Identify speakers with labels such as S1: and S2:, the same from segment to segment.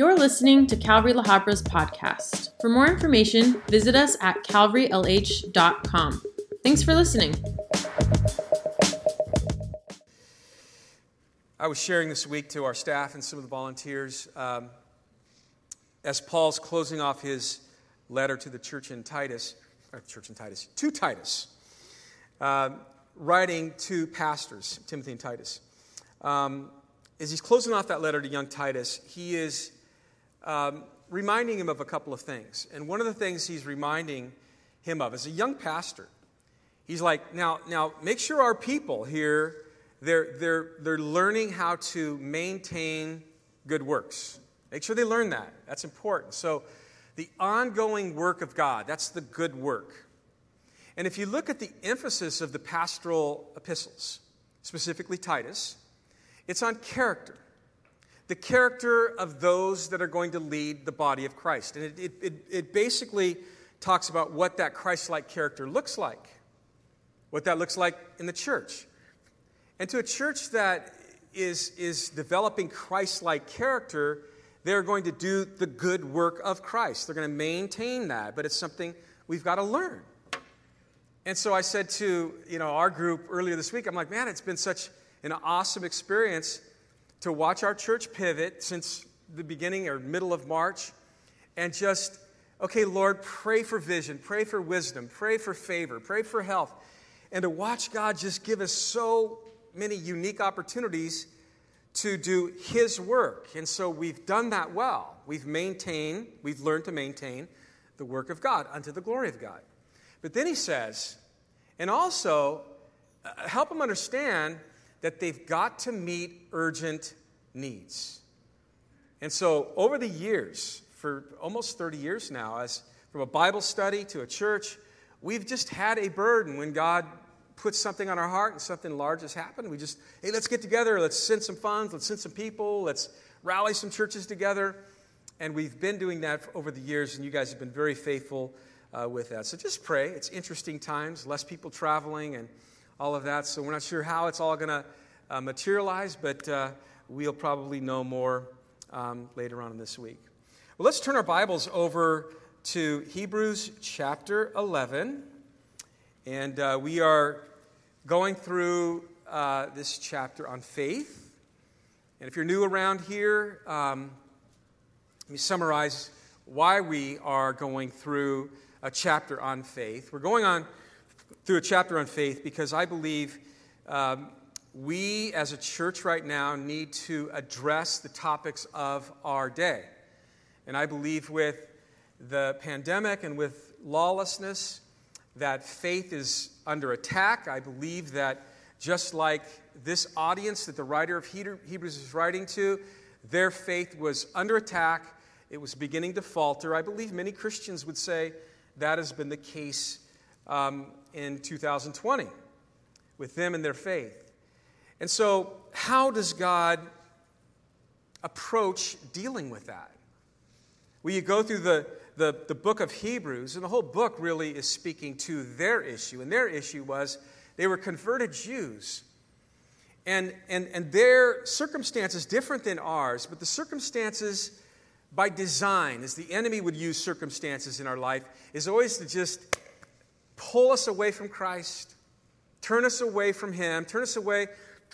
S1: You're listening to Calvary La Habra's podcast. For more information, visit us at calvarylh.com. Thanks for listening.
S2: I was sharing this week to our staff and some of the volunteers um, as Paul's closing off his letter to the church in Titus, or church in Titus, to Titus, uh, writing to pastors, Timothy and Titus. Um, as he's closing off that letter to young Titus, he is um, reminding him of a couple of things. And one of the things he's reminding him of is a young pastor, he's like, now, now make sure our people here, they're, they're, they're learning how to maintain good works. Make sure they learn that. That's important. So, the ongoing work of God, that's the good work. And if you look at the emphasis of the pastoral epistles, specifically Titus, it's on character the character of those that are going to lead the body of Christ. And it, it, it basically talks about what that Christ like character looks like, what that looks like in the church. And to a church that is, is developing Christ like character, they're going to do the good work of Christ. They're going to maintain that, but it's something we've got to learn. And so I said to you know, our group earlier this week, I'm like, man, it's been such an awesome experience to watch our church pivot since the beginning or middle of March and just, okay, Lord, pray for vision, pray for wisdom, pray for favor, pray for health. And to watch God just give us so many unique opportunities to do His work. And so we've done that well. We've maintained, we've learned to maintain the work of God unto the glory of God. But then He says, and also uh, help them understand that they've got to meet urgent needs. And so, over the years, for almost 30 years now, as from a Bible study to a church, we've just had a burden when God puts something on our heart and something large has happened. We just, hey, let's get together, let's send some funds, let's send some people, let's rally some churches together. And we've been doing that over the years, and you guys have been very faithful uh, with that. So just pray. It's interesting times, less people traveling, and all of that. So we're not sure how it's all going to uh, materialize, but uh, we'll probably know more um, later on in this week. Well, let's turn our Bibles over to Hebrews chapter 11. And uh, we are going through uh, this chapter on faith. And if you're new around here, um, let me summarize why we are going through a chapter on faith. We're going on through a chapter on faith because I believe um, we as a church right now need to address the topics of our day. And I believe with the pandemic and with lawlessness, that faith is under attack. I believe that just like this audience that the writer of Hebrews is writing to, their faith was under attack. It was beginning to falter. I believe many Christians would say that has been the case um, in 2020 with them and their faith. And so, how does God approach dealing with that? Well, you go through the, the, the book of Hebrews, and the whole book really is speaking to their issue. And their issue was they were converted Jews. And, and, and their circumstances different than ours, but the circumstances by design, as the enemy would use circumstances in our life, is always to just pull us away from Christ, turn us away from Him, turn us away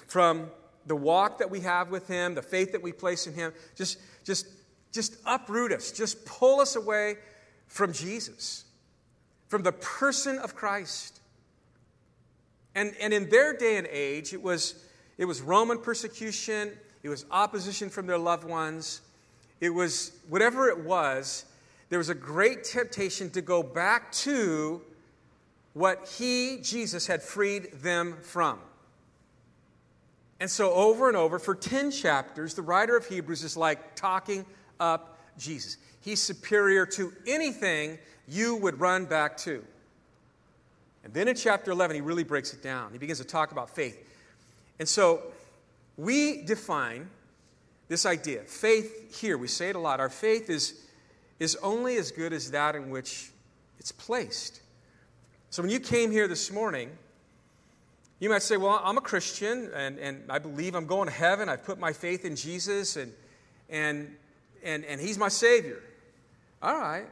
S2: from the walk that we have with Him, the faith that we place in Him. Just, just, just uproot us, just pull us away from Jesus, from the person of Christ. And, and in their day and age, it was, it was Roman persecution, it was opposition from their loved ones, it was whatever it was, there was a great temptation to go back to what he, Jesus, had freed them from. And so, over and over, for 10 chapters, the writer of Hebrews is like talking up Jesus. He's superior to anything you would run back to. And then in chapter 11, he really breaks it down. He begins to talk about faith. And so, we define this idea. Faith here, we say it a lot. Our faith is, is only as good as that in which it's placed. So, when you came here this morning, you might say, Well, I'm a Christian and, and I believe I'm going to heaven. I've put my faith in Jesus. And, and and, and He's my Savior. All right.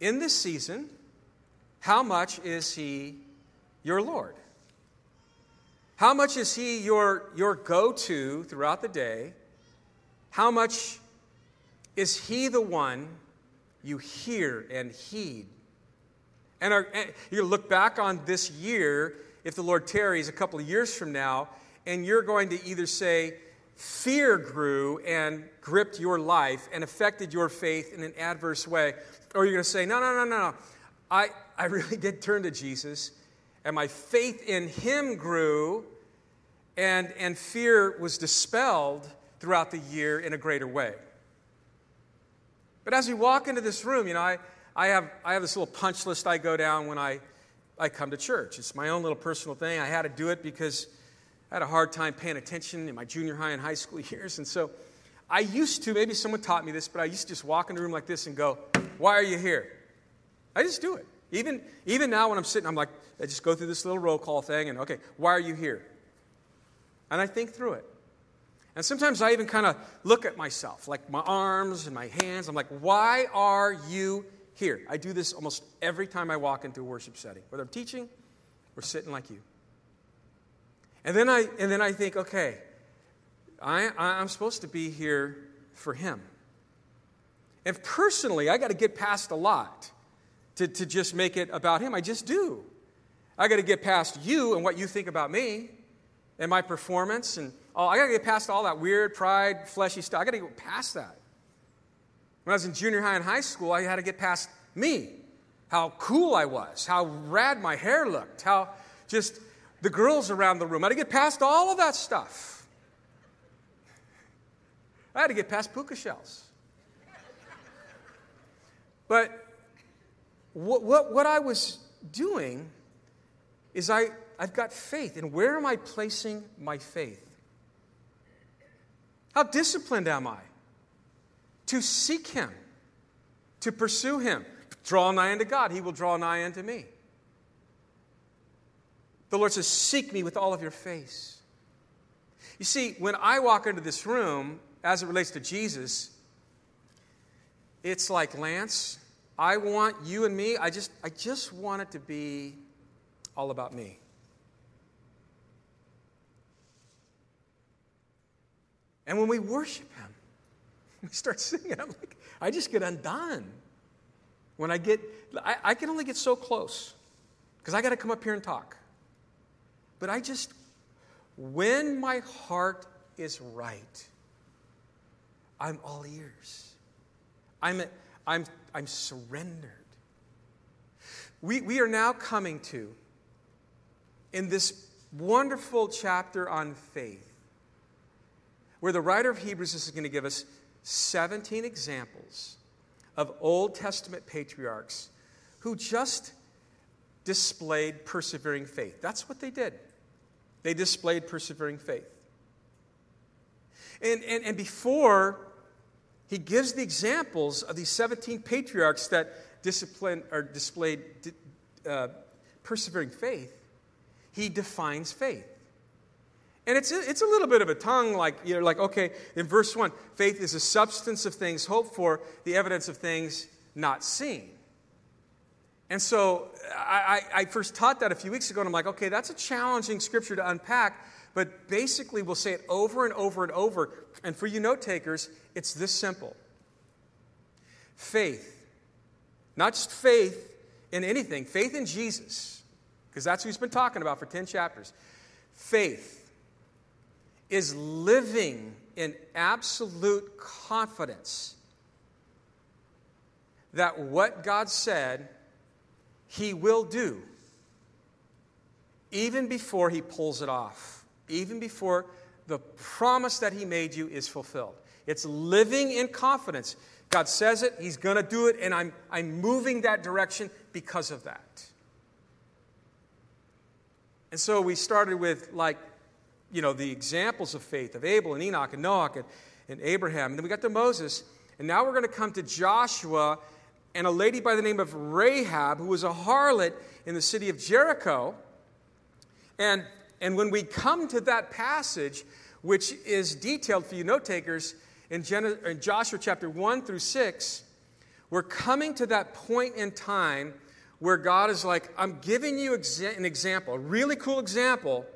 S2: In this season, how much is He your Lord? How much is He your, your go to throughout the day? How much is He the one you hear and heed? And, are, and you look back on this year, if the Lord tarries a couple of years from now, and you're going to either say, fear grew and gripped your life and affected your faith in an adverse way, or you're going to say, no, no, no, no, no. I, I really did turn to Jesus, and my faith in Him grew, and, and fear was dispelled throughout the year in a greater way. But as we walk into this room, you know, I, I, have, I have this little punch list I go down when I, I come to church. It's my own little personal thing. I had to do it because I had a hard time paying attention in my junior high and high school years. And so I used to, maybe someone taught me this, but I used to just walk in a room like this and go, Why are you here? I just do it. Even, even now when I'm sitting, I'm like, I just go through this little roll call thing and, okay, why are you here? And I think through it. And sometimes I even kind of look at myself, like my arms and my hands. I'm like, why are you here? I do this almost every time I walk into a worship setting, whether I'm teaching or sitting like you. And then I, and then I think, okay, I, I'm supposed to be here for Him. And personally, I got to get past a lot to, to just make it about Him. I just do. I got to get past you and what you think about me and my performance and Oh, I got to get past all that weird pride, fleshy stuff. I got to get past that. When I was in junior high and high school, I had to get past me. How cool I was, how rad my hair looked, how just the girls around the room. I had to get past all of that stuff. I had to get past puka shells. But what, what, what I was doing is I, I've got faith. And where am I placing my faith? How disciplined am I to seek Him, to pursue Him? Draw nigh unto God, He will draw nigh unto me. The Lord says, Seek me with all of your face. You see, when I walk into this room, as it relates to Jesus, it's like, Lance, I want you and me, I just, I just want it to be all about me. And when we worship Him, we start singing. I'm like, I just get undone. When I get, I, I can only get so close because I got to come up here and talk. But I just, when my heart is right, I'm all ears. I'm, I'm, I'm surrendered. We, we are now coming to, in this wonderful chapter on faith, where the writer of Hebrews is going to give us 17 examples of Old Testament patriarchs who just displayed persevering faith. That's what they did. They displayed persevering faith. And, and, and before he gives the examples of these 17 patriarchs that disciplined or displayed uh, persevering faith, he defines faith. And it's, it's a little bit of a tongue, like, you know, like, okay, in verse 1, faith is the substance of things hoped for, the evidence of things not seen. And so I, I, first taught that a few weeks ago, and I'm like, okay, that's a challenging scripture to unpack, but basically we'll say it over and over and over. And for you note takers, it's this simple faith, not just faith in anything, faith in Jesus, because that's who he's been talking about for 10 chapters. Faith is living in absolute confidence that what God said, He will do, even before He pulls it off, even before the promise that He made you is fulfilled. It's living in confidence. God says it, He's going to do it, and I'm, I'm moving that direction because of that. And so we started with, like, you know, the examples of faith of Abel and Enoch and Noah and, and Abraham. And then we got to Moses. And now we're going to come to Joshua and a lady by the name of Rahab, who was a harlot in the city of Jericho. And, and when we come to that passage, which is detailed for you note takers, in, Gen- in Joshua chapter 1 through 6, we're coming to that point in time where God is like, I'm giving you exa- an example, a really cool example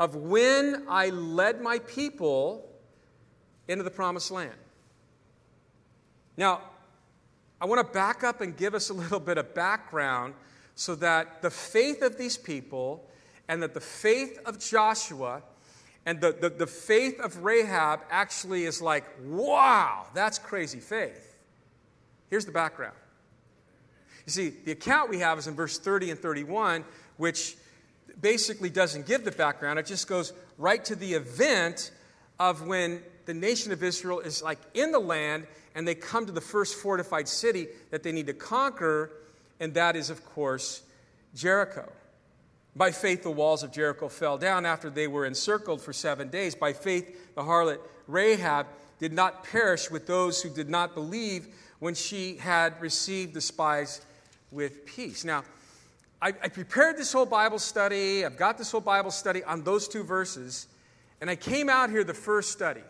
S2: of when I led my people into the promised land. Now, I want to back up and give us a little bit of background so that the faith of these people and that the faith of Joshua and the, the, the faith of Rahab actually is like, wow, that's crazy faith. Here's the background. You see, the account we have is in verse 30 and 31, which basically doesn't give the background. It just goes right to the event of when the nation of Israel is like in the land and they come to the first fortified city that they need to conquer, and that is, of course, Jericho. By faith, the walls of Jericho fell down after they were encircled for seven days. By faith, the harlot Rahab did not perish with those who did not believe when she had received the spies with peace. Now, I, I, prepared this whole Bible study. I've got this whole Bible study on those two verses. And I came out here the first study.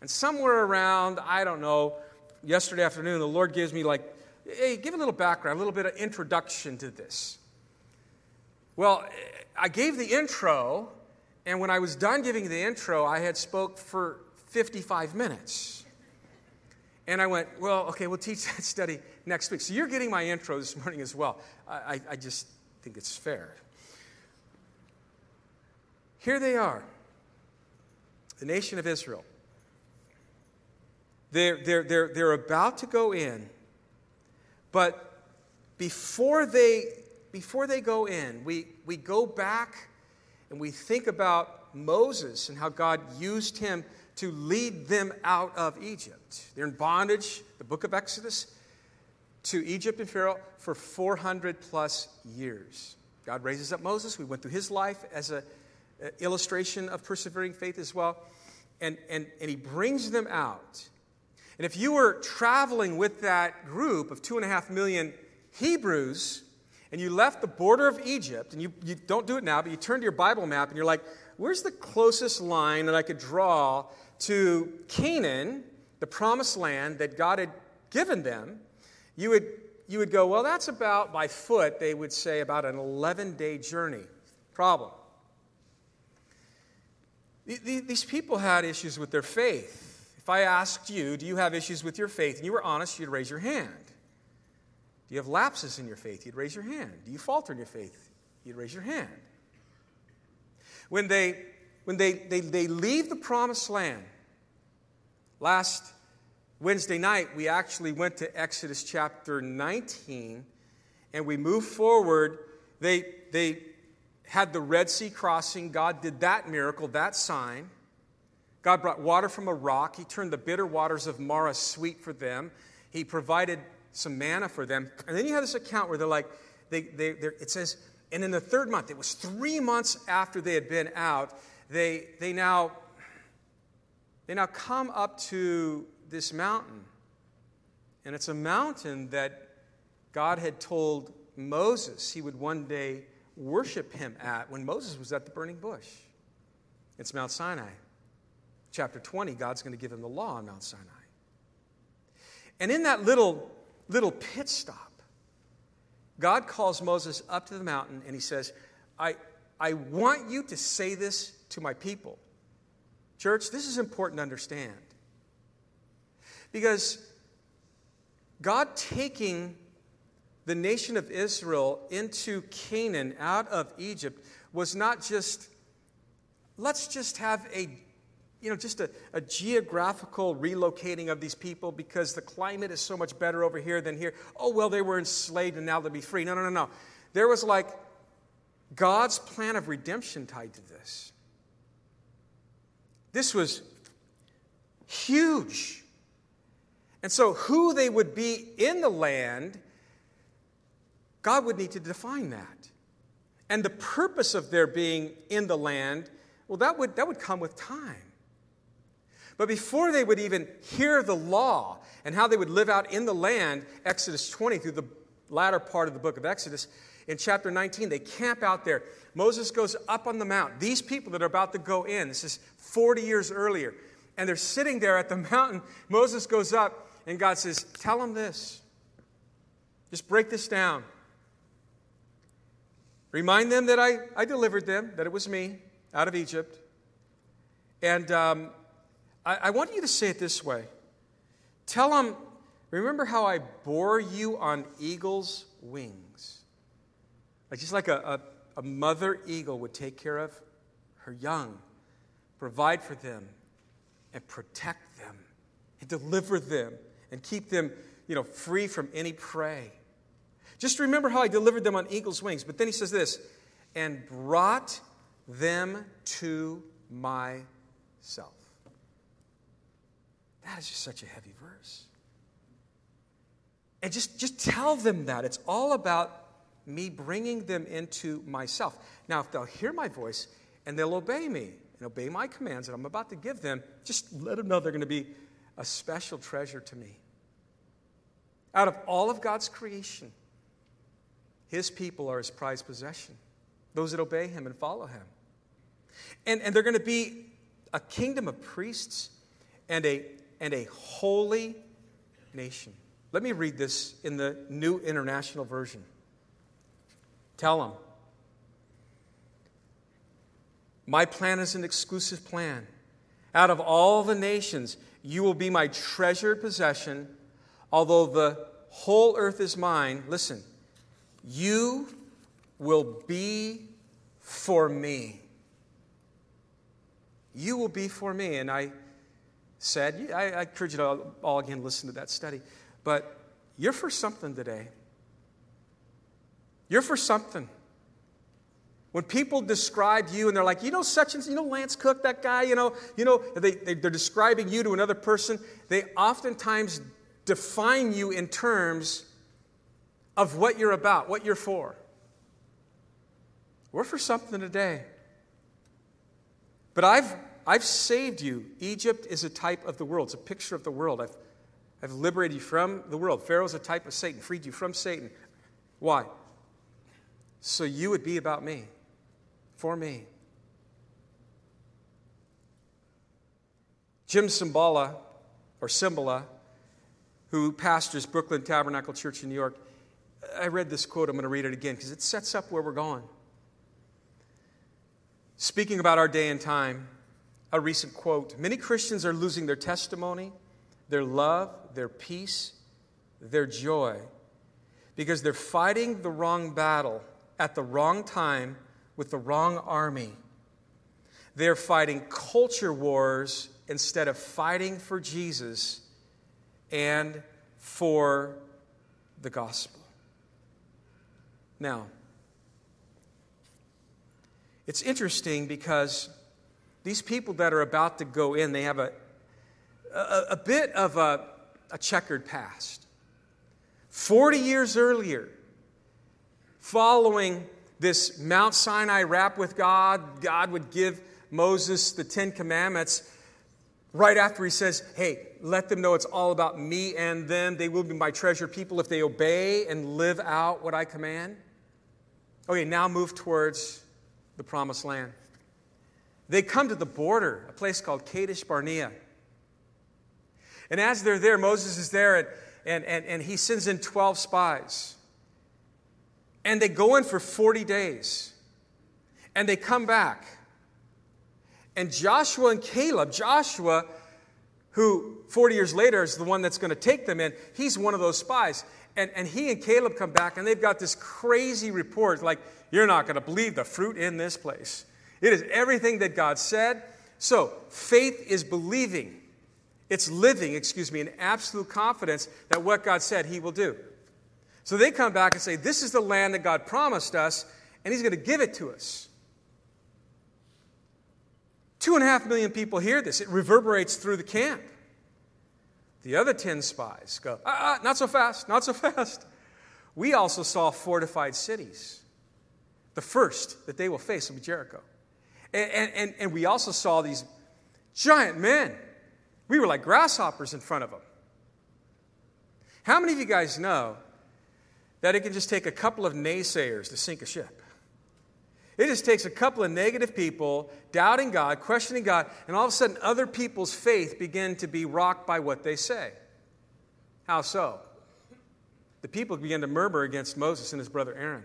S2: And somewhere around, I don't know, yesterday afternoon, the Lord gives me like, hey, give a little background, a little bit of introduction to this. Well, I gave the intro, and when I was done giving the intro, I had spoke for 55 minutes. And I went, well, okay, we'll teach that study next week. So you're getting my intro this morning as well. I, I just think it's fair. Here they are, the nation of Israel. They're, they're, they're, they're about to go in, but before they, before they go in, we, we go back and we think about Moses and how God used him to lead them out of Egypt. They're in bondage, the book of Exodus, to Egypt and Pharaoh for 400 plus years. God raises up Moses. We went through his life as an illustration of persevering faith as well. And, and, and he brings them out. And if you were traveling with that group of two and a half million Hebrews, and you left the border of Egypt, and you, you don't do it now, but you turn to your Bible map and you're like, where's the closest line that I could draw to Canaan, the promised land that God had given them, you would, you would go, well, that's about, by foot, they would say, about an 11 day journey. Problem. These people had issues with their faith. If I asked you, do you have issues with your faith, and you were honest, you'd raise your hand. Do you have lapses in your faith? You'd raise your hand. Do you falter in your faith? You'd raise your hand. When they, when they, they, they leave the promised land, last Wednesday night, we actually went to Exodus chapter 19 and we moved forward. They, they had the Red Sea crossing. God did that miracle, that sign. God brought water from a rock. He turned the bitter waters of Marah sweet for them. He provided some manna for them. And then you have this account where they're like, they, they, it says, and in the third month, it was three months after they had been out, they, they, now, they now come up to this mountain. And it's a mountain that God had told Moses he would one day worship him at when Moses was at the burning bush. It's Mount Sinai. Chapter 20, God's going to give him the law on Mount Sinai. And in that little, little pit stop, God calls Moses up to the mountain and he says, I, I want you to say this to my people. Church, this is important to understand. Because God taking the nation of Israel into Canaan out of Egypt was not just, let's just have a you know, just a, a, geographical relocating of these people because the climate is so much better over here than here. Oh, well, they were enslaved and now they'll be free. No, no, no, no. There was like God's plan of redemption tied to this. This was huge. And so, who they would be in the land, God would need to define that. And the purpose of their being in the land, well, that would, that would come with time. But before they would even hear the law and how they would live out in the land, Exodus 20 through the latter part of the book of Exodus, in chapter 19, they camp out there. Moses goes up on the mount. These people that are about to go in, this is 40 years earlier, And they're sitting there at the mountain. Moses goes up, and God says, Tell them this. Just break this down. Remind them that I, I delivered them, that it was me out of Egypt. And um, I, I want you to say it this way Tell them, remember how I bore you on eagle's wings? Like just like a, a, a mother eagle would take care of her young, provide for them, and protect them, and deliver them, and keep them, you know, free from any prey. Just remember how I delivered them on eagle's wings. But then he says this, and brought them to myself. That is just such a heavy verse. And just, just tell them that. It's all about me bringing them into myself. Now, if they'll hear my voice and they'll obey me and obey my commands that I'm about to give them, just let them know they're going to be a special treasure to me. Out of all of God's creation, his people are his prized possession, those that obey him and follow him. And, and they're going to be a kingdom of priests and a, and a holy nation. Let me read this in the New International Version. Tell them. My plan is an exclusive plan. Out of all the nations, you will be my treasured possession. Although the whole earth is mine, listen, you will be for me. You will be for me. And I said, I, encourage you to all, all again listen to that study. But you're for something today. You're for something. When people describe you and they're like, you know, such and you know, Lance Cook, that guy, you know, you know, they, they, they're describing you to another person, they oftentimes define you in terms of what you're about, what you're for. We're for something today. But I've, I've saved you. Egypt is a type of the world, it's a picture of the world. I've, I've liberated you from the world. Pharaoh's a type of Satan, freed you from Satan. Why? So you would be about me, for me. Jim Simbala, or Cymbala, who pastors Brooklyn Tabernacle Church in New York, I read this quote. I'm going to read it again because it sets up where we're going. Speaking about our day and time, a recent quote Many Christians are losing their testimony, their love, their peace, their joy, because they're fighting the wrong battle at the wrong time with the wrong army. They're fighting culture wars instead of fighting for Jesus and for the gospel. Now, it's interesting because these people that are about to go in, they have a, a, a bit of a, a checkered past. 40 years earlier, following this Mount Sinai rap with God, God would give Moses the Ten Commandments right after he says, Hey, let them know it's all about me and them. They will be my treasured people if they obey and live out what I command. Okay, now move towards the promised land. They come to the border, a place called Kadesh Barnea. And as they're there, Moses is there and, and, and, and he sends in 12 spies. And they go in for 40 days. And they come back. And Joshua and Caleb, Joshua, who 40 years later is the one that's going to take them in, he's one of those spies. And, and he and Caleb come back and they've got this crazy report like, you're not going to believe the fruit in this place. It is everything that God said. So, faith is believing. It's living, excuse me, in absolute confidence that what God said he will do. So they come back and say, This is the land that God promised us, and He's going to give it to us. Two and a half million people hear this. It reverberates through the camp. The other 10 spies go, ah, ah, not so fast, not so fast. We also saw fortified cities. The first that they will face will be Jericho. And, and, and we also saw these giant men. We were like grasshoppers in front of them. How many of you guys know that it can just take a couple of naysayers to sink a ship. It just takes a couple of negative people doubting God, questioning God, and all of a sudden other people's faith begin to be rocked by what they say. How so? The people began to murmur against Moses and his brother Aaron.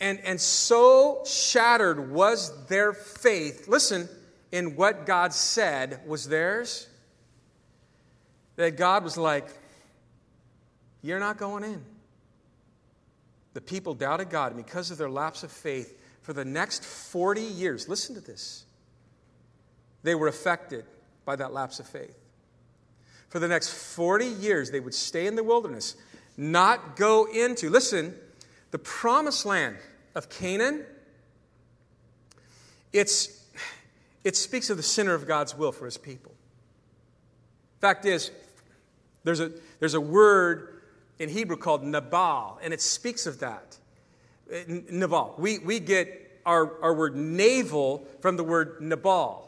S2: And, and so shattered was their faith, listen, in what God said was theirs, that God was like, You're not going in. The people doubted God, and because of their lapse of faith, for the next 40 years, listen to this, they were affected by that lapse of faith. For the next 40 years, they would stay in the wilderness, not go into, listen, the promised land of Canaan, it's, it speaks of the center of God's will for his people. Fact is, there's a, there's a word in Hebrew called Nabal, and it speaks of that. Uh, Nabal. We, we get our, our word navel from the word Nabal.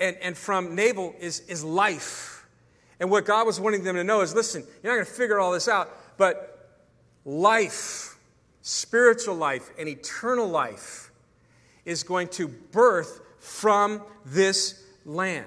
S2: And, and from navel is, is life. And what God was wanting them to know is listen, you're not going to figure all this out, but life spiritual life and eternal life is going to birth from this land.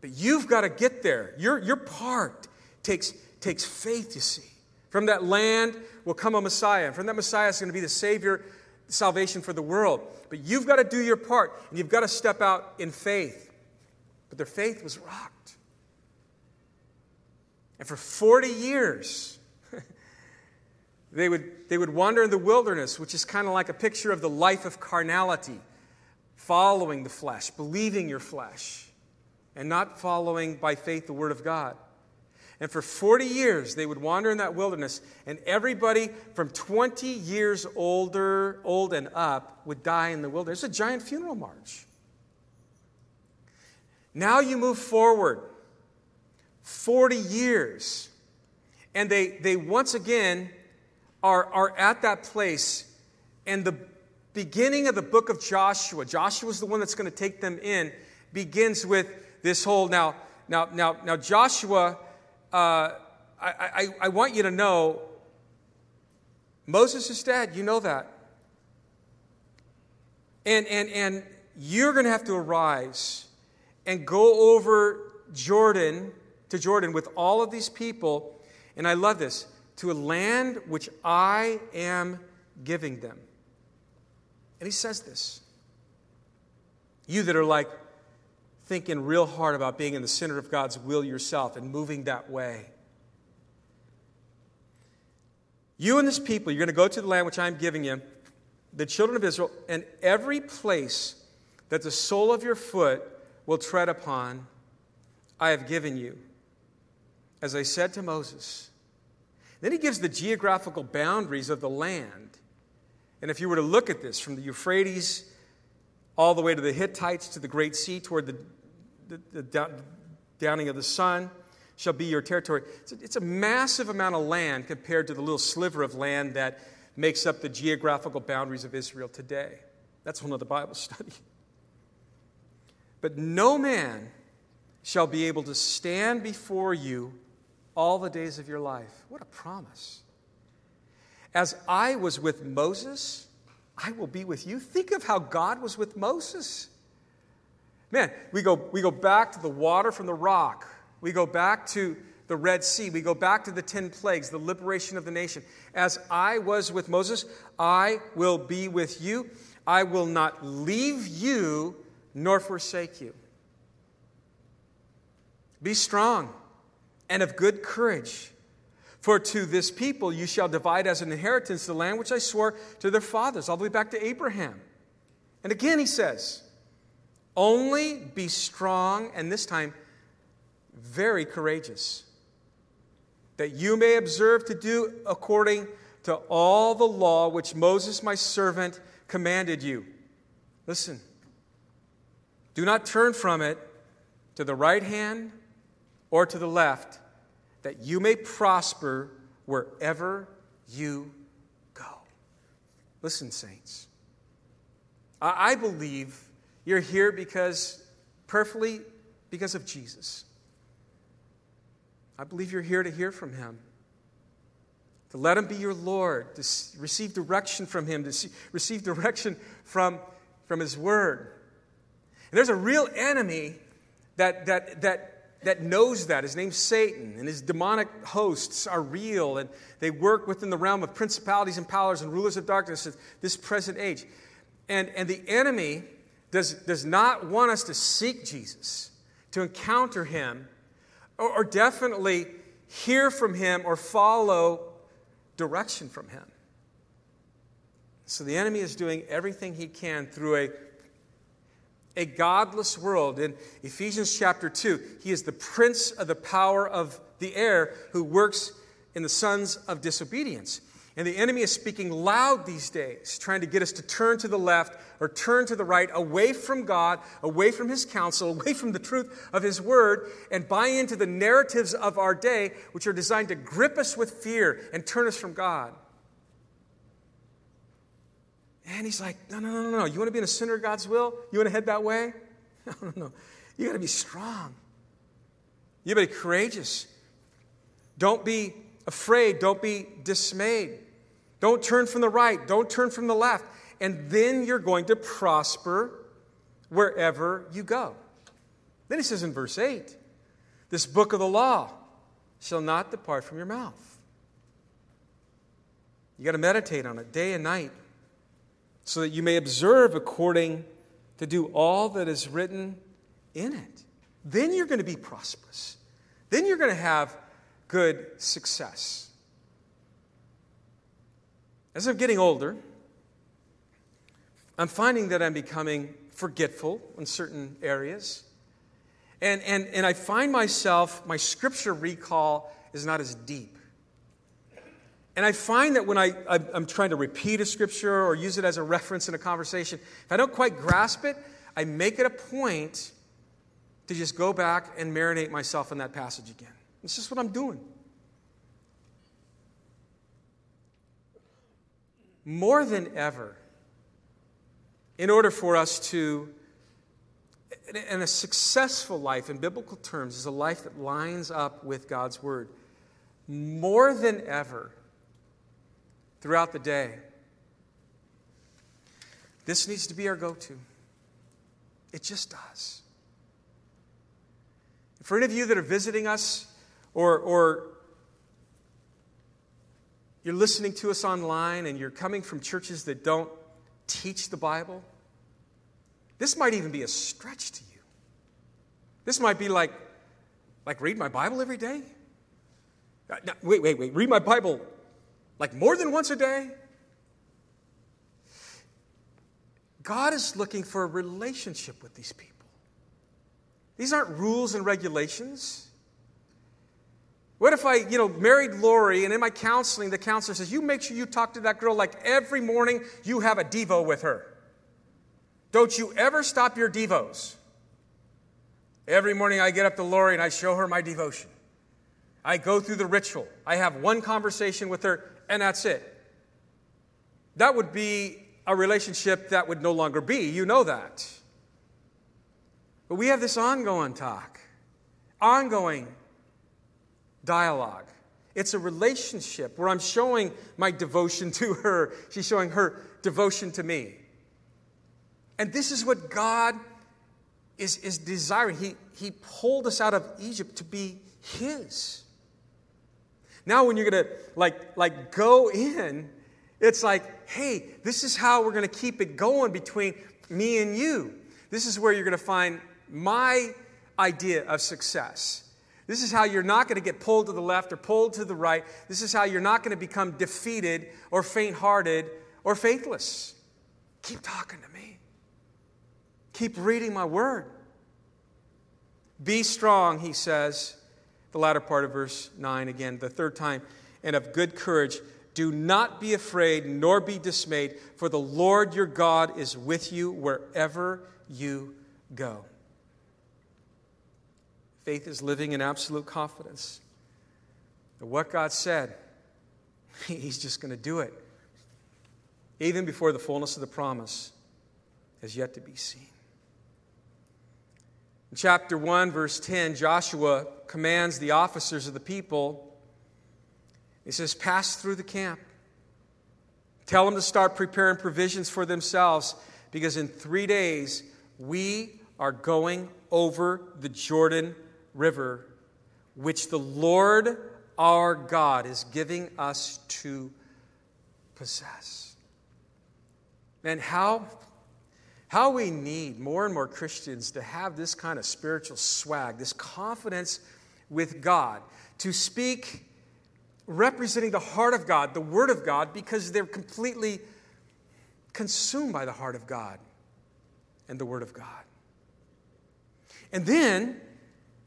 S2: But you've got to get there. Your, your part takes, takes faith, you see. From that land will come a Messiah. And from that Messiah is going to be the Savior, salvation for the world. But you've got to do your part, and you've got to step out in faith. But their faith was rocked. And for 40 years, they would, they would wander in the wilderness, which is kind of like a picture of the life of carnality, following the flesh, believing your flesh, and not following by faith the Word of God. And for 40 years, they would wander in that wilderness, and everybody from 20 years older, old and up, would die in the wilderness. It's a giant funeral march. Now you move forward 40 years, and they, they once again are, are at that place. And the beginning of the book of Joshua, Joshua is the one that's going to take them in, begins with this whole now, now, now, now Joshua, uh, I, I, I want you to know Moses is dead. You know that. And, and, and you're going to have to arise and go over Jordan to Jordan with all of these people. And I love this to a land which I am giving them. And he says this. You that are like thinking real hard about being in the center of God's will yourself and moving that way. You and this people, you're going to go to the land which I'm giving you, the children of Israel, and every place that the sole of your foot will tread upon, I have given you. As I said to Moses, then he gives the geographical boundaries of the land. And if you were to look at this from the Euphrates all the way to the Hittites to the Great Sea toward the, the, the downing of the sun, shall be your territory. It's a, it's a massive amount of land compared to the little sliver of land that makes up the geographical boundaries of Israel today. That's one of the Bible study. But no man shall be able to stand before you all the days of your life. What a promise. As I was with Moses, I will be with you. Think of how God was with Moses. Man, we go, we go back to the water from the rock. We go back to the Red Sea. We go back to the 10 plagues, the liberation of the nation. As I was with Moses, I will be with you. I will not leave you nor forsake you. Be strong and of good courage. For to this people you shall divide as an inheritance the land which I swore to their fathers, all the way back to Abraham. And again he says, Only be strong, and this time very courageous, that you may observe to do according to all the law which Moses my servant commanded you. Listen, do not turn from it to the right hand or to the left, that you may prosper wherever you go. Listen, saints. I believe you're here because, perfectly, because of Jesus. I believe you're here to hear from him. to let Him be your Lord, to receive direction from Him, to see, receive direction from, from His Word. And there's a real enemy that, that, that, that knows that. His name's Satan, and his demonic hosts are real, and they work within the realm of principalities and powers and rulers of darkness of this present age. And, and the enemy does, does not want us to seek Jesus, to encounter him, or, or definitely hear from him or follow direction from him. So the enemy is doing everything he can through a, a godless world. In Ephesians chapter 2, he is the prince of the power of the air who works in the sons of disobedience. And the enemy is speaking loud these days, trying to get us to turn to the left or turn to the right, away from God, away from His counsel, away from the truth of His word, and buy into the narratives of our day, which are designed to grip us with fear and turn us from God. And He's like, no, no, no, no, no. You want to be in the center of God's will? You want to head that way? No, no, no. You got to be strong. You got to be courageous. Don't be afraid. Don't be dismayed. Don't turn from the right, don't turn from the left. And then you're going to prosper wherever you go. Then he says in verse 8, This book of the law shall not depart from your mouth. You got to meditate on it day and night so that you may observe according to do all that is written in it. Then you're going to be prosperous. Then you're going to have good success. As I'm getting older, I'm finding that I'm becoming forgetful in certain areas. And, and, and I find myself, my scripture recall is not as deep. And I find that when I, I'm trying to repeat a scripture or use it as a reference in a conversation, if I don't quite grasp it, I make it a point to just go back and marinate myself in that passage again. It's just what I'm doing. more than ever, in order for us to, and a successful life in biblical terms is a life that lines up with God's Word. More than ever, throughout the day, this needs to be our go to. It just does. For any of you that are visiting us or, or you're listening to us online and you're coming from churches that don't teach the Bible, this might even be a stretch to you. This might be like, like read my Bible every day? Wait, wait, wait. Read my Bible like more than once a day? God is looking for a relationship with these people. These aren't rules and regulations. What if I, you know, married Lori and in my counseling, the counselor says, You make sure you talk to that girl like every morning you have a Devo with her. Don't you ever stop your Devos. Every morning I get up to Lori and I show her my devotion. I go through the ritual. I have one conversation with her, and that's it. That would be a relationship that would no longer be. You know that. But we have this ongoing talk, ongoing dialogue. It's a relationship where I'm showing my devotion to her, she's showing her devotion to me. And this is what God is, is desiring. He, he pulled us out of Egypt to be His. Now, when you're to like, like go in, it's like, hey, this is how we're to keep it going between me and you. This is where you're to find my idea of success. This is how you're not going to get pulled to the left or pulled to the right. This is how you're not going to become defeated or faint hearted or faithless. Keep talking to me. Keep reading my word. Be strong, he says, the latter part of verse 9 again, the third time, and of good courage. Do not be afraid nor be dismayed, for the Lord your God is with you wherever you go. Faith is living in absolute confidence that what God said, He's just going to do it, even before the fullness of the promise has yet to be seen. In chapter 1, verse 10, Joshua commands the officers of the people He says, Pass through the camp. Tell them to start preparing provisions for themselves because in three days we are going over the Jordan River, which the Lord our God is giving us to possess. And how, how we need more and more Christians to have this kind of spiritual swag, this confidence with God, to speak representing the heart of God, the Word of God, because they're completely consumed by the heart of God and the Word of God. And then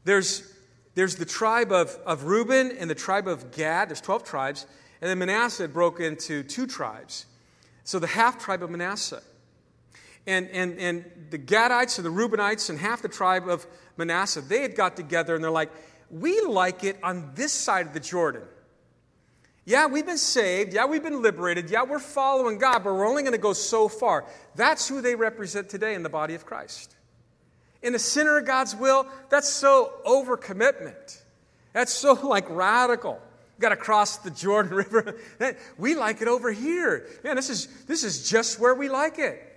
S2: there's, there's the tribe of, of Reuben and the tribe of Gad. There's 12 tribes. And then Manasseh broke into two tribes. So the half tribe of Manasseh. And, and, and the Gadites and the Reubenites and half the tribe of Manasseh, they had got together and they're like, we like it on this side of the Jordan. Yeah, we've been saved. Yeah, we've been liberated. Yeah, we're following God, but we're only going to go so far. That's who they represent today in the body of Christ. In the center of God's will, that's so overcommitment. That's so like radical. Got to cross the Jordan River. We like it over here. Man, this is, this is just where we like it.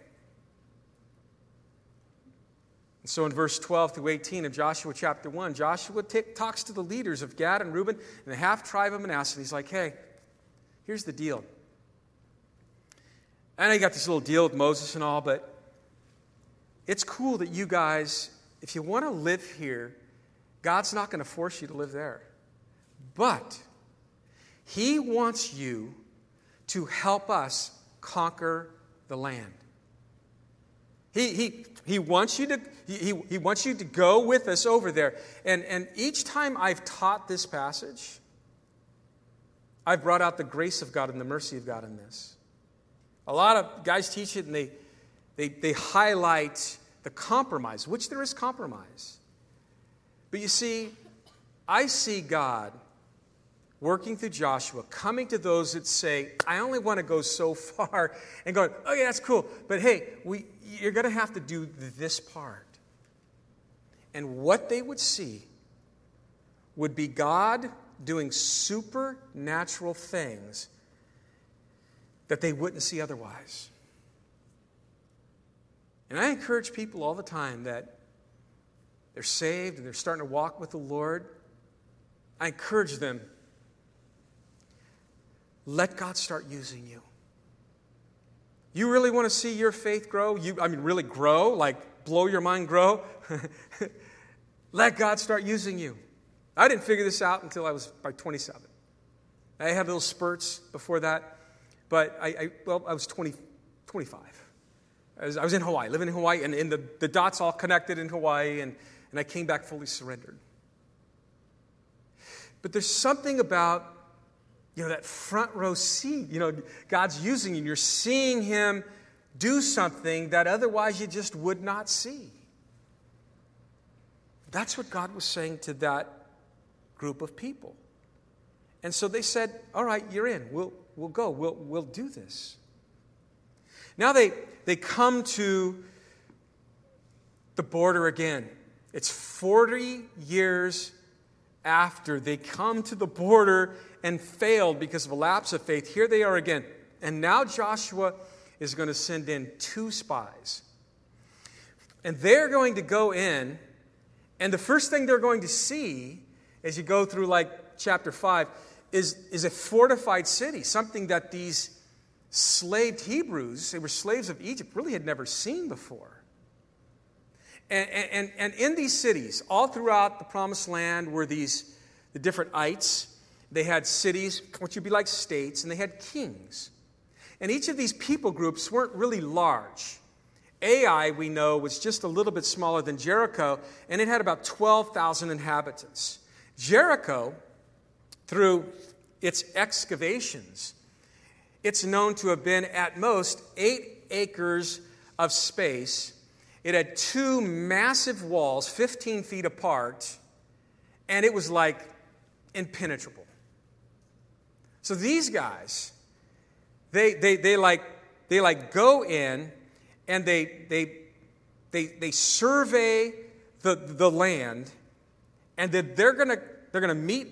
S2: And so in verse 12 through 18 of Joshua chapter 1, Joshua t- talks to the leaders of Gad and Reuben and the half tribe of Manasseh. And He's like, hey, here's the deal. I know you got this little deal with Moses and all, but it's cool that you guys, if you want to live here, God's not going to force you to live there. But he wants you to help us conquer the land. He, he, he, wants you to, he, he wants you to go with us over there. And, and each time I've taught this passage, I've brought out the grace of God and the mercy of God in this. A lot of guys teach it and they, they, they highlight the compromise, which there is compromise. But you see, I see God working through Joshua, coming to those that say, I only want to go so far, and going, oh, okay, that's cool, but hey, we, you're going to have to do this part. And what they would see would be God doing supernatural things that they wouldn't see otherwise. And I encourage people all the time that they're saved and they're starting to walk with the Lord. I encourage them let God start using you. You really want to see your faith grow? You, I mean, really grow, like blow your mind, grow? Let God start using you. I didn't figure this out until I was like 27. I had little spurts before that, but I, I well, I was 20, 25. I was, I was in Hawaii, living in Hawaii, and, and the, the dots all connected in Hawaii, and, and I came back fully surrendered. But there's something about you know, that front row seat. You know, God's using you, you're seeing Him do something that otherwise you just would not see. That's what God was saying to that group of people. And so they said, All right, you're in. We'll, we'll go. We'll, we'll do this. Now they, they come to the border again. It's 40 years after they come to the border and failed because of a lapse of faith. Here they are again. And now Joshua is going to send in two spies. And they're going to go in, and the first thing they're going to see as you go through, like chapter 5, is, is a fortified city, something that these slaved Hebrews, they were slaves of Egypt, really had never seen before. And, and, and in these cities, all throughout the promised land, were these the different ites they had cities, which would be like states, and they had kings. And each of these people groups weren't really large. Ai, we know, was just a little bit smaller than Jericho, and it had about 12,000 inhabitants. Jericho, through its excavations, it's known to have been at most eight acres of space. It had two massive walls, 15 feet apart, and it was like impenetrable. So these guys, they, they, they, like, they like go in and they, they, they, they survey the, the land and then they're going to they're to meet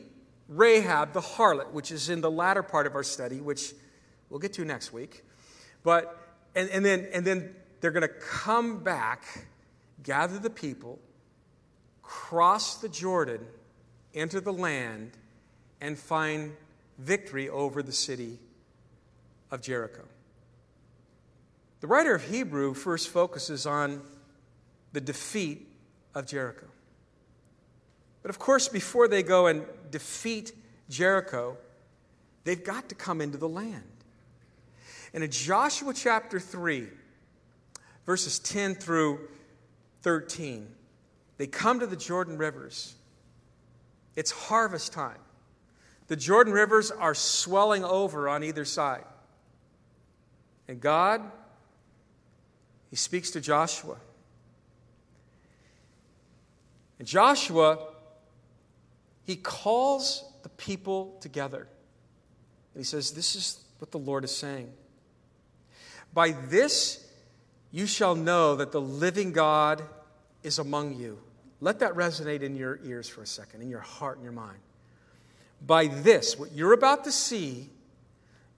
S2: Rahab the harlot, which is in the latter part of our study, which we'll get to next week. But, and, and, then, and then they're going to come back, gather the people, cross the Jordan, enter the land, and find victory over the city of Jericho. The writer of Hebrew first focuses on the defeat of Jericho. But of course, before they go and defeat Jericho, they've got to come into the land. And in Joshua chapter 3, verses 10 through 13, they come to the Jordan rivers. It's harvest time. The Jordan rivers are swelling over on either side. And God, He speaks to Joshua. And Joshua, he calls the people together. And he says, This is what the Lord is saying. By this you shall know that the living God is among you. Let that resonate in your ears for a second, in your heart and your mind. By this, what you're about to see,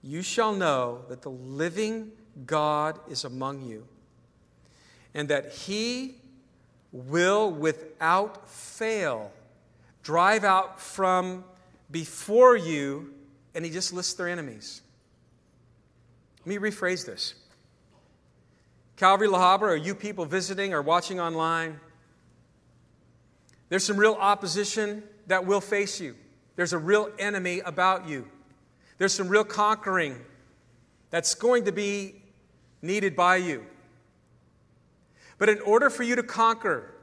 S2: you shall know that the living God is among you, and that he will without fail drive out from before you, and he just lists their enemies. Let me rephrase this. Calvary La Habra, or you people visiting or watching online, there's some real opposition that will face you. There's a real enemy about you. There's some real conquering that's going to be needed by you. But in order for you to conquer,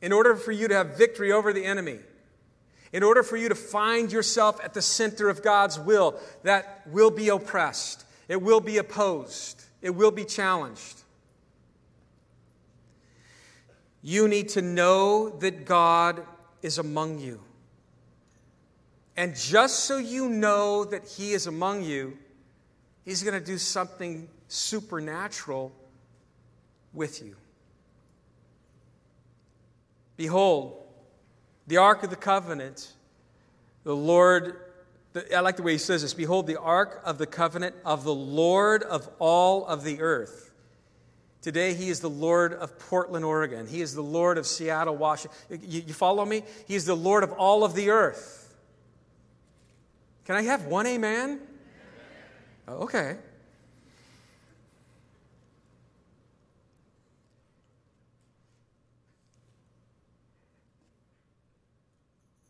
S2: in order for you to have victory over the enemy, in order for you to find yourself at the center of God's will, that will be oppressed, it will be opposed, it will be challenged. You need to know that God is among you. And just so you know that He is among you, He's going to do something supernatural with you. Behold, the Ark of the Covenant, the Lord, the, I like the way he says this Behold, the Ark of the Covenant of the Lord of all of the earth. Today, he is the Lord of Portland, Oregon. He is the Lord of Seattle, Washington. You, you follow me? He is the Lord of all of the earth. Can I have one amen? Oh, okay.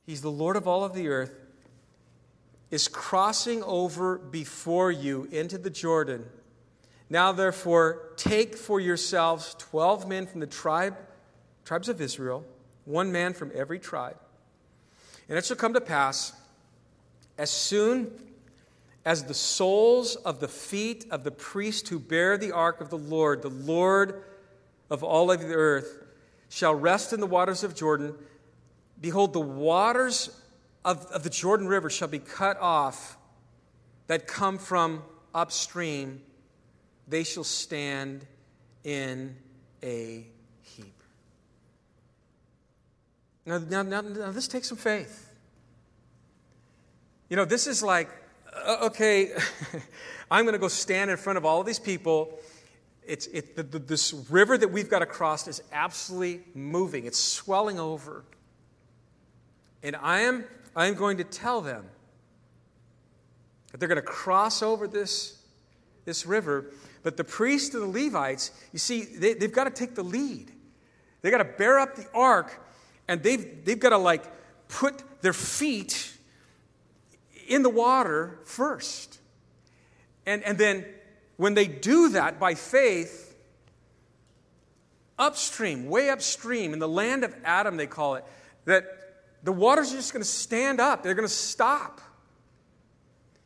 S2: He's the Lord of all of the earth, is crossing over before you into the Jordan now, therefore, take for yourselves 12 men from the tribe, tribes of Israel, one man from every tribe. And it shall come to pass, as soon as the soles of the feet of the priest who bear the ark of the Lord, the Lord of all of the earth, shall rest in the waters of Jordan, behold, the waters of, of the Jordan River shall be cut off that come from upstream they shall stand in a heap. Now, now, now, now this takes some faith. You know, this is like, uh, okay, I'm going to go stand in front of all of these people. It's, it, the, the, this river that we've got to cross is absolutely moving, it's swelling over. And I am, I am going to tell them that they're going to cross over this, this river. But the priests and the Levites, you see, they, they've got to take the lead. They've got to bear up the ark, and they've, they've got to like put their feet in the water first. And, and then when they do that by faith, upstream, way upstream, in the land of Adam, they call it, that the waters are just going to stand up. They're going to stop.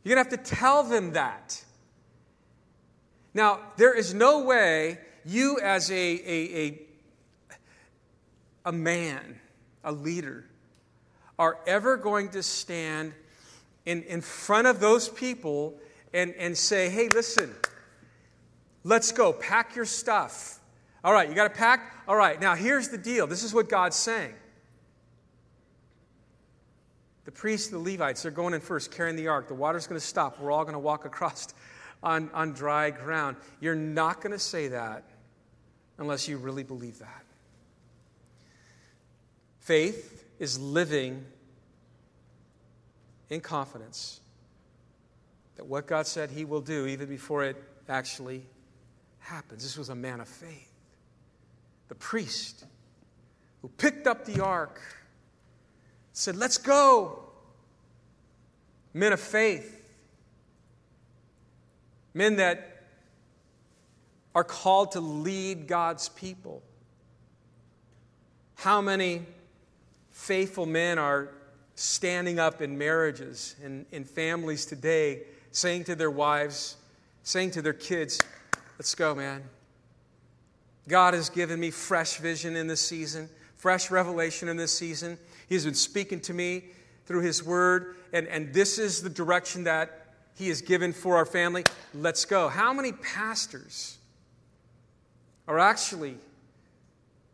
S2: You're going to have to tell them that. Now, there is no way you, as a, a, a, a man, a leader, are ever going to stand in, in front of those people and, and say, hey, listen, let's go, pack your stuff. All right, you got to pack? All right, now here's the deal. This is what God's saying. The priests, the Levites, they're going in first, carrying the ark. The water's going to stop. We're all going to walk across on, on dry ground. You're not going to say that unless you really believe that. Faith is living in confidence that what God said He will do, even before it actually happens. This was a man of faith. The priest who picked up the ark said, Let's go. Men of faith. Men that are called to lead God's people. How many faithful men are standing up in marriages and in families today, saying to their wives, saying to their kids, Let's go, man. God has given me fresh vision in this season, fresh revelation in this season. He's been speaking to me through His Word, and, and this is the direction that He has given for our family. Let's go. How many pastors are actually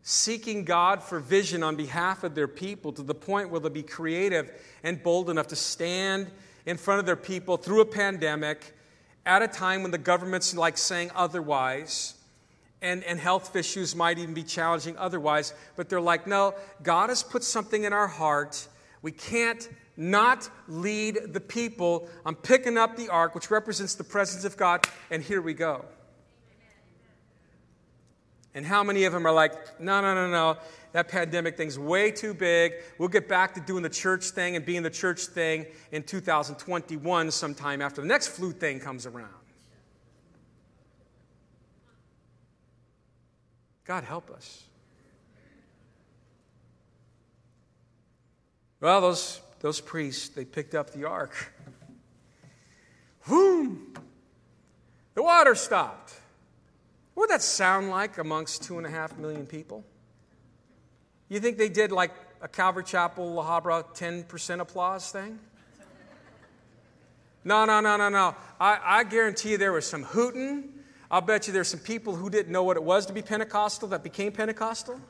S2: seeking God for vision on behalf of their people to the point where they'll be creative and bold enough to stand in front of their people through a pandemic at a time when the government's like saying otherwise and, and health issues might even be challenging otherwise but they're like no god has put something in our heart we can't not lead the people i'm picking up the ark which represents the presence of god and here we go and how many of them are like, no, no, no, no, that pandemic thing's way too big. We'll get back to doing the church thing and being the church thing in 2021 sometime after the next flu thing comes around. God help us. Well, those, those priests, they picked up the ark. Boom! The water stopped. What would that sound like amongst two and a half million people? You think they did like a Calvary Chapel, La Habra 10% applause thing? No, no, no, no, no. I, I guarantee you there was some hooting. I'll bet you there's some people who didn't know what it was to be Pentecostal that became Pentecostal.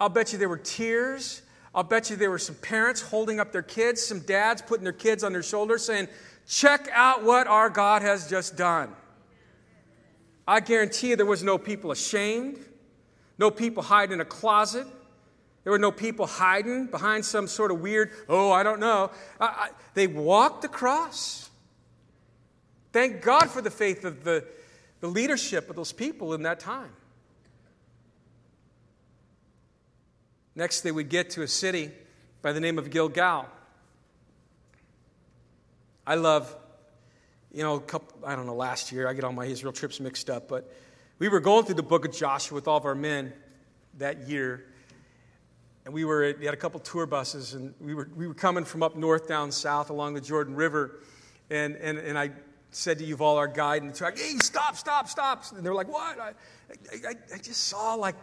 S2: I'll bet you there were tears. I'll bet you there were some parents holding up their kids, some dads putting their kids on their shoulders saying, Check out what our God has just done. I guarantee you there was no people ashamed, no people hiding in a closet. There were no people hiding behind some sort of weird, oh, I don't know. I, I, they walked across. Thank God for the faith of the, the leadership of those people in that time. Next, they would get to a city by the name of Gilgal. I love you know, couple, I don't know, last year, I get all my Israel trips mixed up, but we were going through the book of Joshua with all of our men that year. And we were, we had a couple tour buses, and we were, we were coming from up north down south along the Jordan River. And, and, and I said to Yuval, our guide, and the truck, hey, stop, stop, stop. And they're like, what? I, I, I just saw like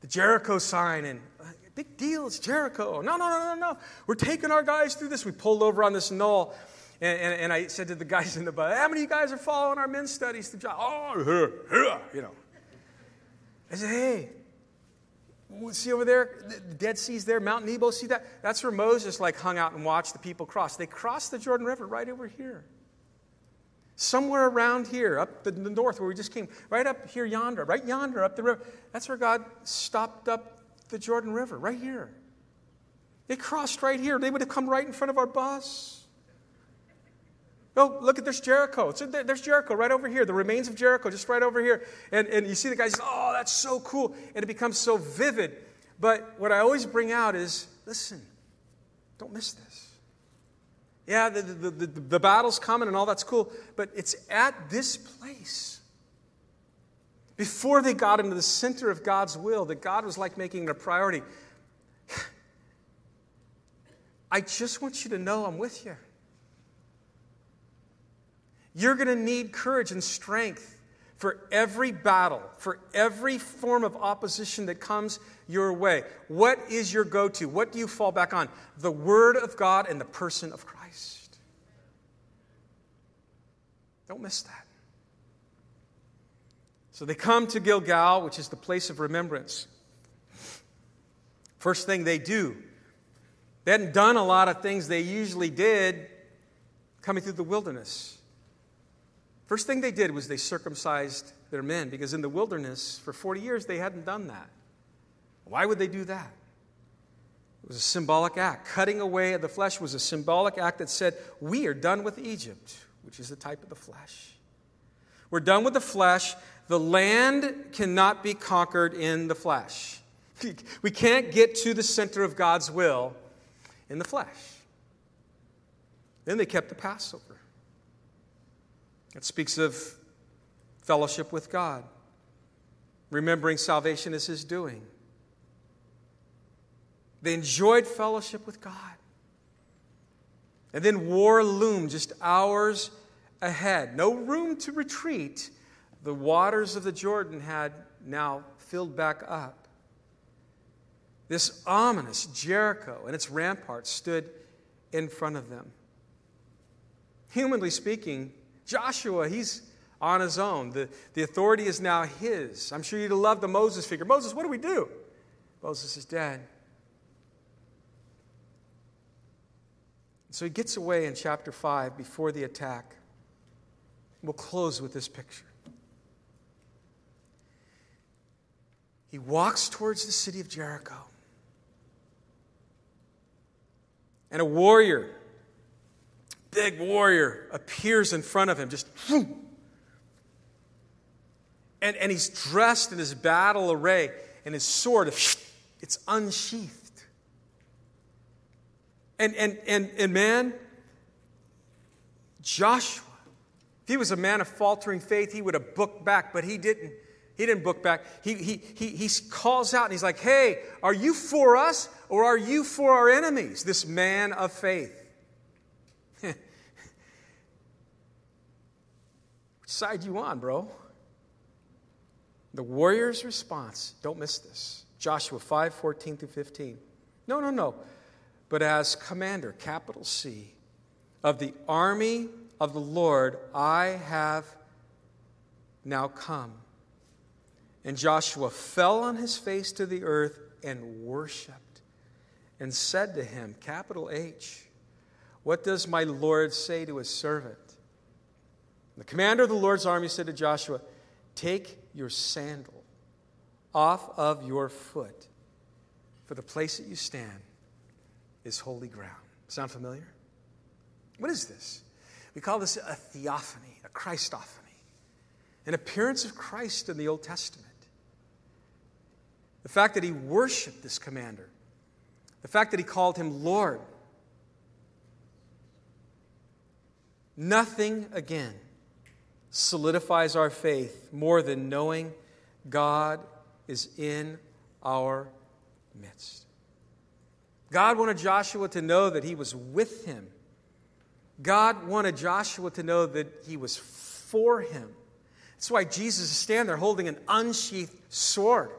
S2: the Jericho sign, and uh, big deal, it's Jericho. No, no, no, no, no. We're taking our guys through this. We pulled over on this knoll, and, and, and, I said to the guys in the bus, how many of you guys are following our men's studies? Oh, here, here, you know. I said, hey, see over there, the Dead Sea's there, Mount Nebo, see that? That's where Moses like hung out and watched the people cross. They crossed the Jordan River right over here. Somewhere around here, up the, the north where we just came, right up here yonder, right yonder up the river. That's where God stopped up the Jordan River, right here. They crossed right here. They would have come right in front of our bus. Oh, look at this Jericho. So there's Jericho right over here, the remains of Jericho just right over here. And, and you see the guy says, Oh, that's so cool. And it becomes so vivid. But what I always bring out is listen, don't miss this. Yeah, the, the, the, the battle's coming and all that's cool, but it's at this place. Before they got into the center of God's will, that God was like making it a priority. I just want you to know I'm with you. You're going to need courage and strength for every battle, for every form of opposition that comes your way. What is your go to? What do you fall back on? The Word of God and the person of Christ. Don't miss that. So they come to Gilgal, which is the place of remembrance. First thing they do They hadn't done a lot of things they usually did coming through the wilderness. First thing they did was they circumcised their men because in the wilderness for 40 years they hadn't done that. Why would they do that? It was a symbolic act. Cutting away of the flesh was a symbolic act that said, We are done with Egypt, which is the type of the flesh. We're done with the flesh. The land cannot be conquered in the flesh. We can't get to the center of God's will in the flesh. Then they kept the Passover. It speaks of fellowship with God, remembering salvation is His doing. They enjoyed fellowship with God. And then war loomed just hours ahead. No room to retreat. The waters of the Jordan had now filled back up. This ominous Jericho and its ramparts stood in front of them. Humanly speaking, Joshua, he's on his own. The, the authority is now his. I'm sure you'd love the Moses figure. Moses, what do we do? Moses is dead. So he gets away in chapter 5 before the attack. We'll close with this picture. He walks towards the city of Jericho. And a warrior, big warrior, appears in front of him, just and, and he's dressed in his battle array, and his sword, it's unsheathed. And, and, and, and man, Joshua, if he was a man of faltering faith, he would have booked back, but he didn't. He didn't book back. He, he, he, he calls out and he's like, Hey, are you for us or are you for our enemies? This man of faith. Which side you on, bro? The warrior's response, don't miss this. Joshua 5 14 through 15. No, no, no but as commander, capital C, of the army of the Lord, I have now come. And Joshua fell on his face to the earth and worshiped and said to him, capital H, What does my Lord say to his servant? The commander of the Lord's army said to Joshua, Take your sandal off of your foot, for the place that you stand is holy ground. Sound familiar? What is this? We call this a theophany, a Christophany, an appearance of Christ in the Old Testament. The fact that he worshiped this commander, the fact that he called him Lord. Nothing again solidifies our faith more than knowing God is in our midst. God wanted Joshua to know that he was with him. God wanted Joshua to know that he was for him. That's why Jesus is standing there holding an unsheathed sword.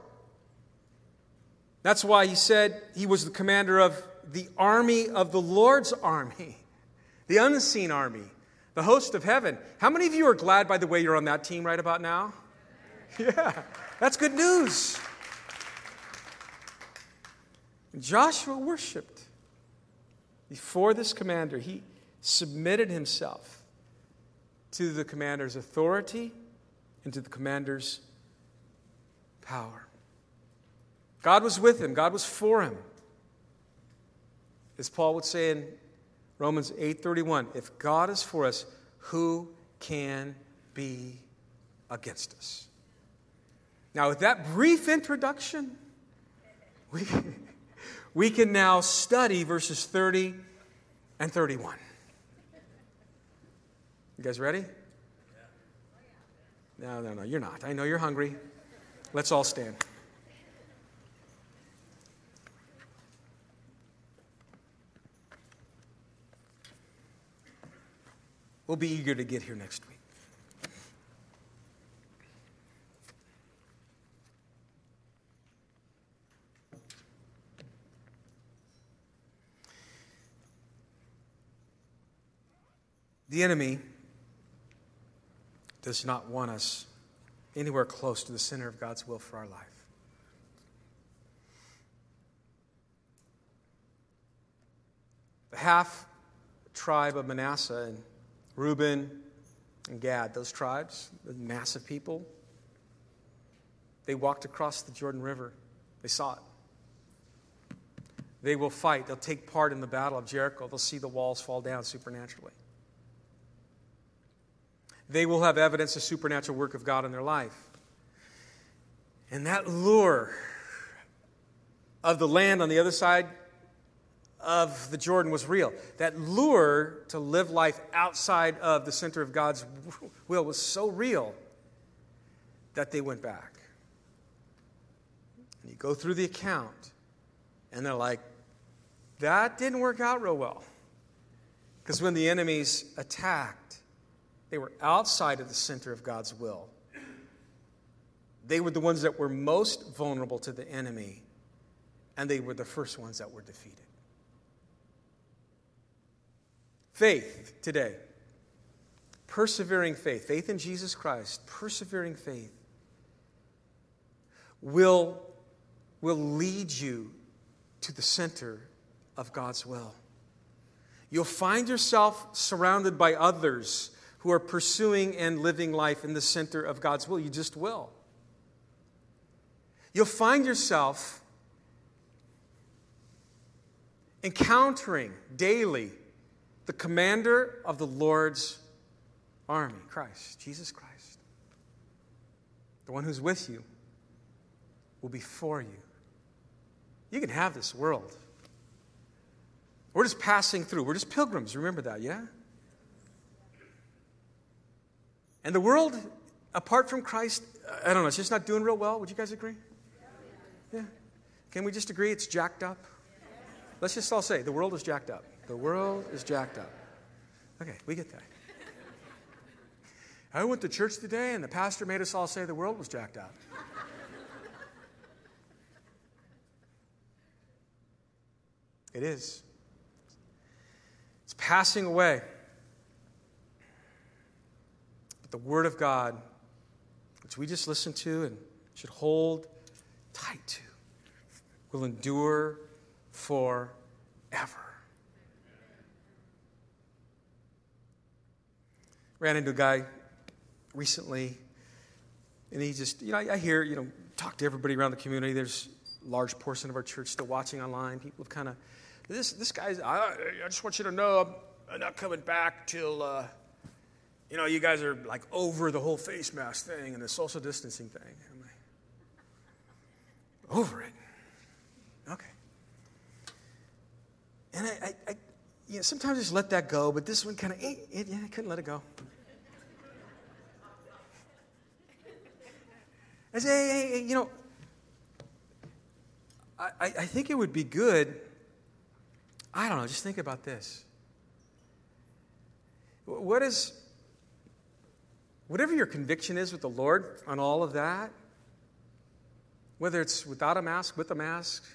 S2: That's why he said he was the commander of the army of the Lord's army, the unseen army, the host of heaven. How many of you are glad, by the way, you're on that team right about now? Yeah, that's good news. Joshua worshiped before this commander. He submitted himself to the commander's authority and to the commander's power. God was with him, God was for him. As Paul would say in Romans 8:31, if God is for us, who can be against us? Now, with that brief introduction, we we can now study verses 30 and 31. You guys ready? No, no, no, you're not. I know you're hungry. Let's all stand. We'll be eager to get here next week. The enemy does not want us anywhere close to the center of God's will for our life. the half tribe of Manasseh and Reuben and Gad, those tribes, the massive people, they walked across the Jordan River. They saw it. They will fight. They'll take part in the battle of Jericho. They'll see the walls fall down supernaturally. They will have evidence of supernatural work of God in their life. And that lure of the land on the other side of the Jordan was real. That lure to live life outside of the center of God's will was so real that they went back. And you go through the account, and they're like, that didn't work out real well. Because when the enemies attacked, they were outside of the center of God's will. They were the ones that were most vulnerable to the enemy, and they were the first ones that were defeated. Faith today, persevering faith, faith in Jesus Christ, persevering faith, will, will lead you to the center of God's will. You'll find yourself surrounded by others who are pursuing and living life in the center of God's will. You just will. You'll find yourself encountering daily the commander of the Lord's army, Christ, Jesus Christ. The one who's with you will be for you. You can have this world. We're just passing through. We're just pilgrims. Remember that, yeah? And the world, apart from Christ, uh, I don't know, it's just not doing real well. Would you guys agree? Yeah. Can we just agree it's jacked up? Let's just all say the world is jacked up. The world is jacked up. Okay, we get that. I went to church today and the pastor made us all say the world was jacked up. It is. It's passing away. The Word of God, which we just listened to and should hold tight to, will endure forever. Ran into a guy recently, and he just, you know, I, I hear, you know, talk to everybody around the community. There's a large portion of our church still watching online. People have kind of this, this guy's, I, I just want you to know I'm, I'm not coming back till, uh, you know, you guys are like over the whole face mask thing and the social distancing thing. I'm like, over it? Okay. And I, I, I you know, sometimes I just let that go, but this one kind of, eh, eh, yeah, I couldn't let it go. I say, hey, hey, you know, I, I think it would be good I don't know, just think about this. What is, whatever your conviction is with the Lord on all of that, whether it's without a mask, with a mask,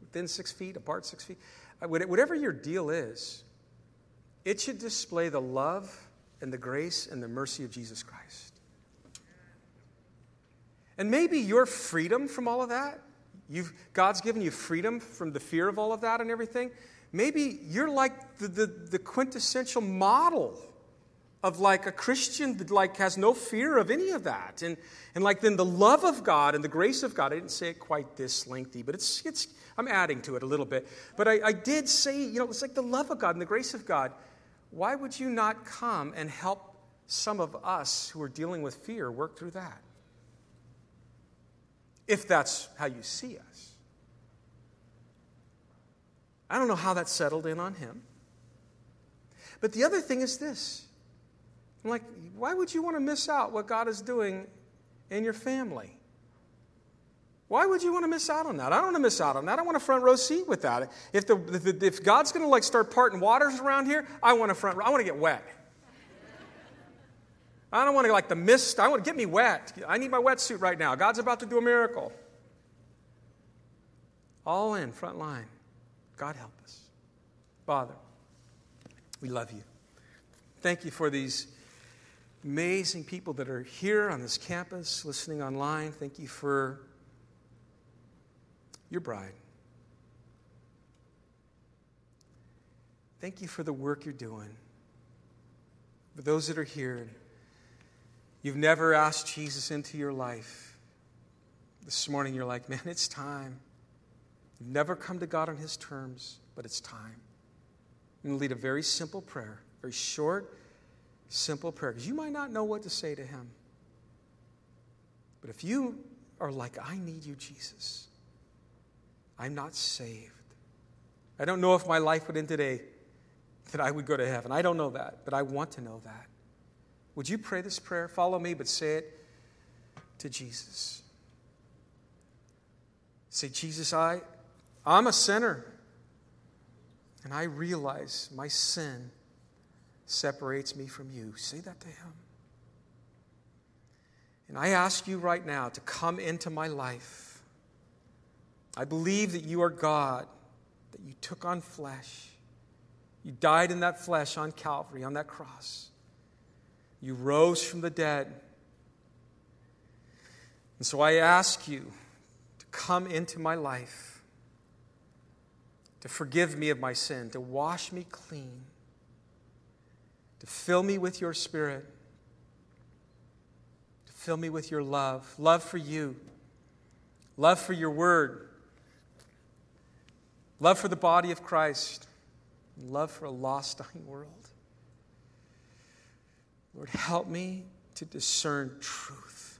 S2: within six feet, apart six feet, uh, whatever your deal is, it should display the love and the grace and the mercy of Jesus Christ. And maybe your freedom from all of that, you've, God's given you freedom from the fear of all of that and everything. Maybe you're like the, the, the quintessential model of like a Christian that like has no fear of any of that. And, and like then the love of God and the grace of God, I didn't say it quite this lengthy, but it's, it's I'm adding to it a little bit. But I, I did say, you know, it's like the love of God and the grace of God. Why would you not come and help some of us who are dealing with fear work through that? If that's how you see us. I don't know how that settled in on him. But the other thing is this I'm like, why would you want to miss out what God is doing in your family? Why would you want to miss out on that? I don't want to miss out on that. I want a front row seat with that. If, the, if, if God's going to like start parting waters around here, I want a front row. I want to get wet. I don't want to like the mist. I want to get me wet. I need my wetsuit right now. God's about to do a miracle. All in, front line. God help us. Father, we love you. Thank you for these amazing people that are here on this campus, listening online. Thank you for your bride. Thank you for the work you're doing. For those that are here, you've never asked Jesus into your life. This morning, you're like, man, it's time. You've never come to God on His terms, but it's time. I'm going to lead a very simple prayer, very short, simple prayer, because you might not know what to say to Him. But if you are like, I need you, Jesus, I'm not saved. I don't know if my life would end today that I would go to heaven. I don't know that, but I want to know that. Would you pray this prayer? Follow me, but say it to Jesus. Say, Jesus, I, I'm a sinner. And I realize my sin separates me from you. Say that to him. And I ask you right now to come into my life. I believe that you are God, that you took on flesh. You died in that flesh on Calvary, on that cross. You rose from the dead. And so I ask you to come into my life, to forgive me of my sin, to wash me clean, to fill me with your spirit, to fill me with your love love for you, love for your word, love for the body of Christ, love for a lost, dying world. Lord, help me to discern truth.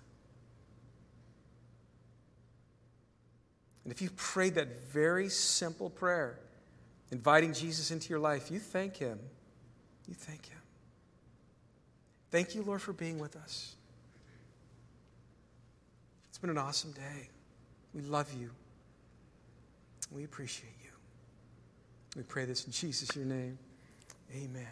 S2: And if you prayed that very simple prayer, inviting Jesus into your life, you thank Him. You thank Him. Thank you, Lord, for being with us. It's been an awesome day. We love you. We appreciate you. We pray this in Jesus, your name. Amen.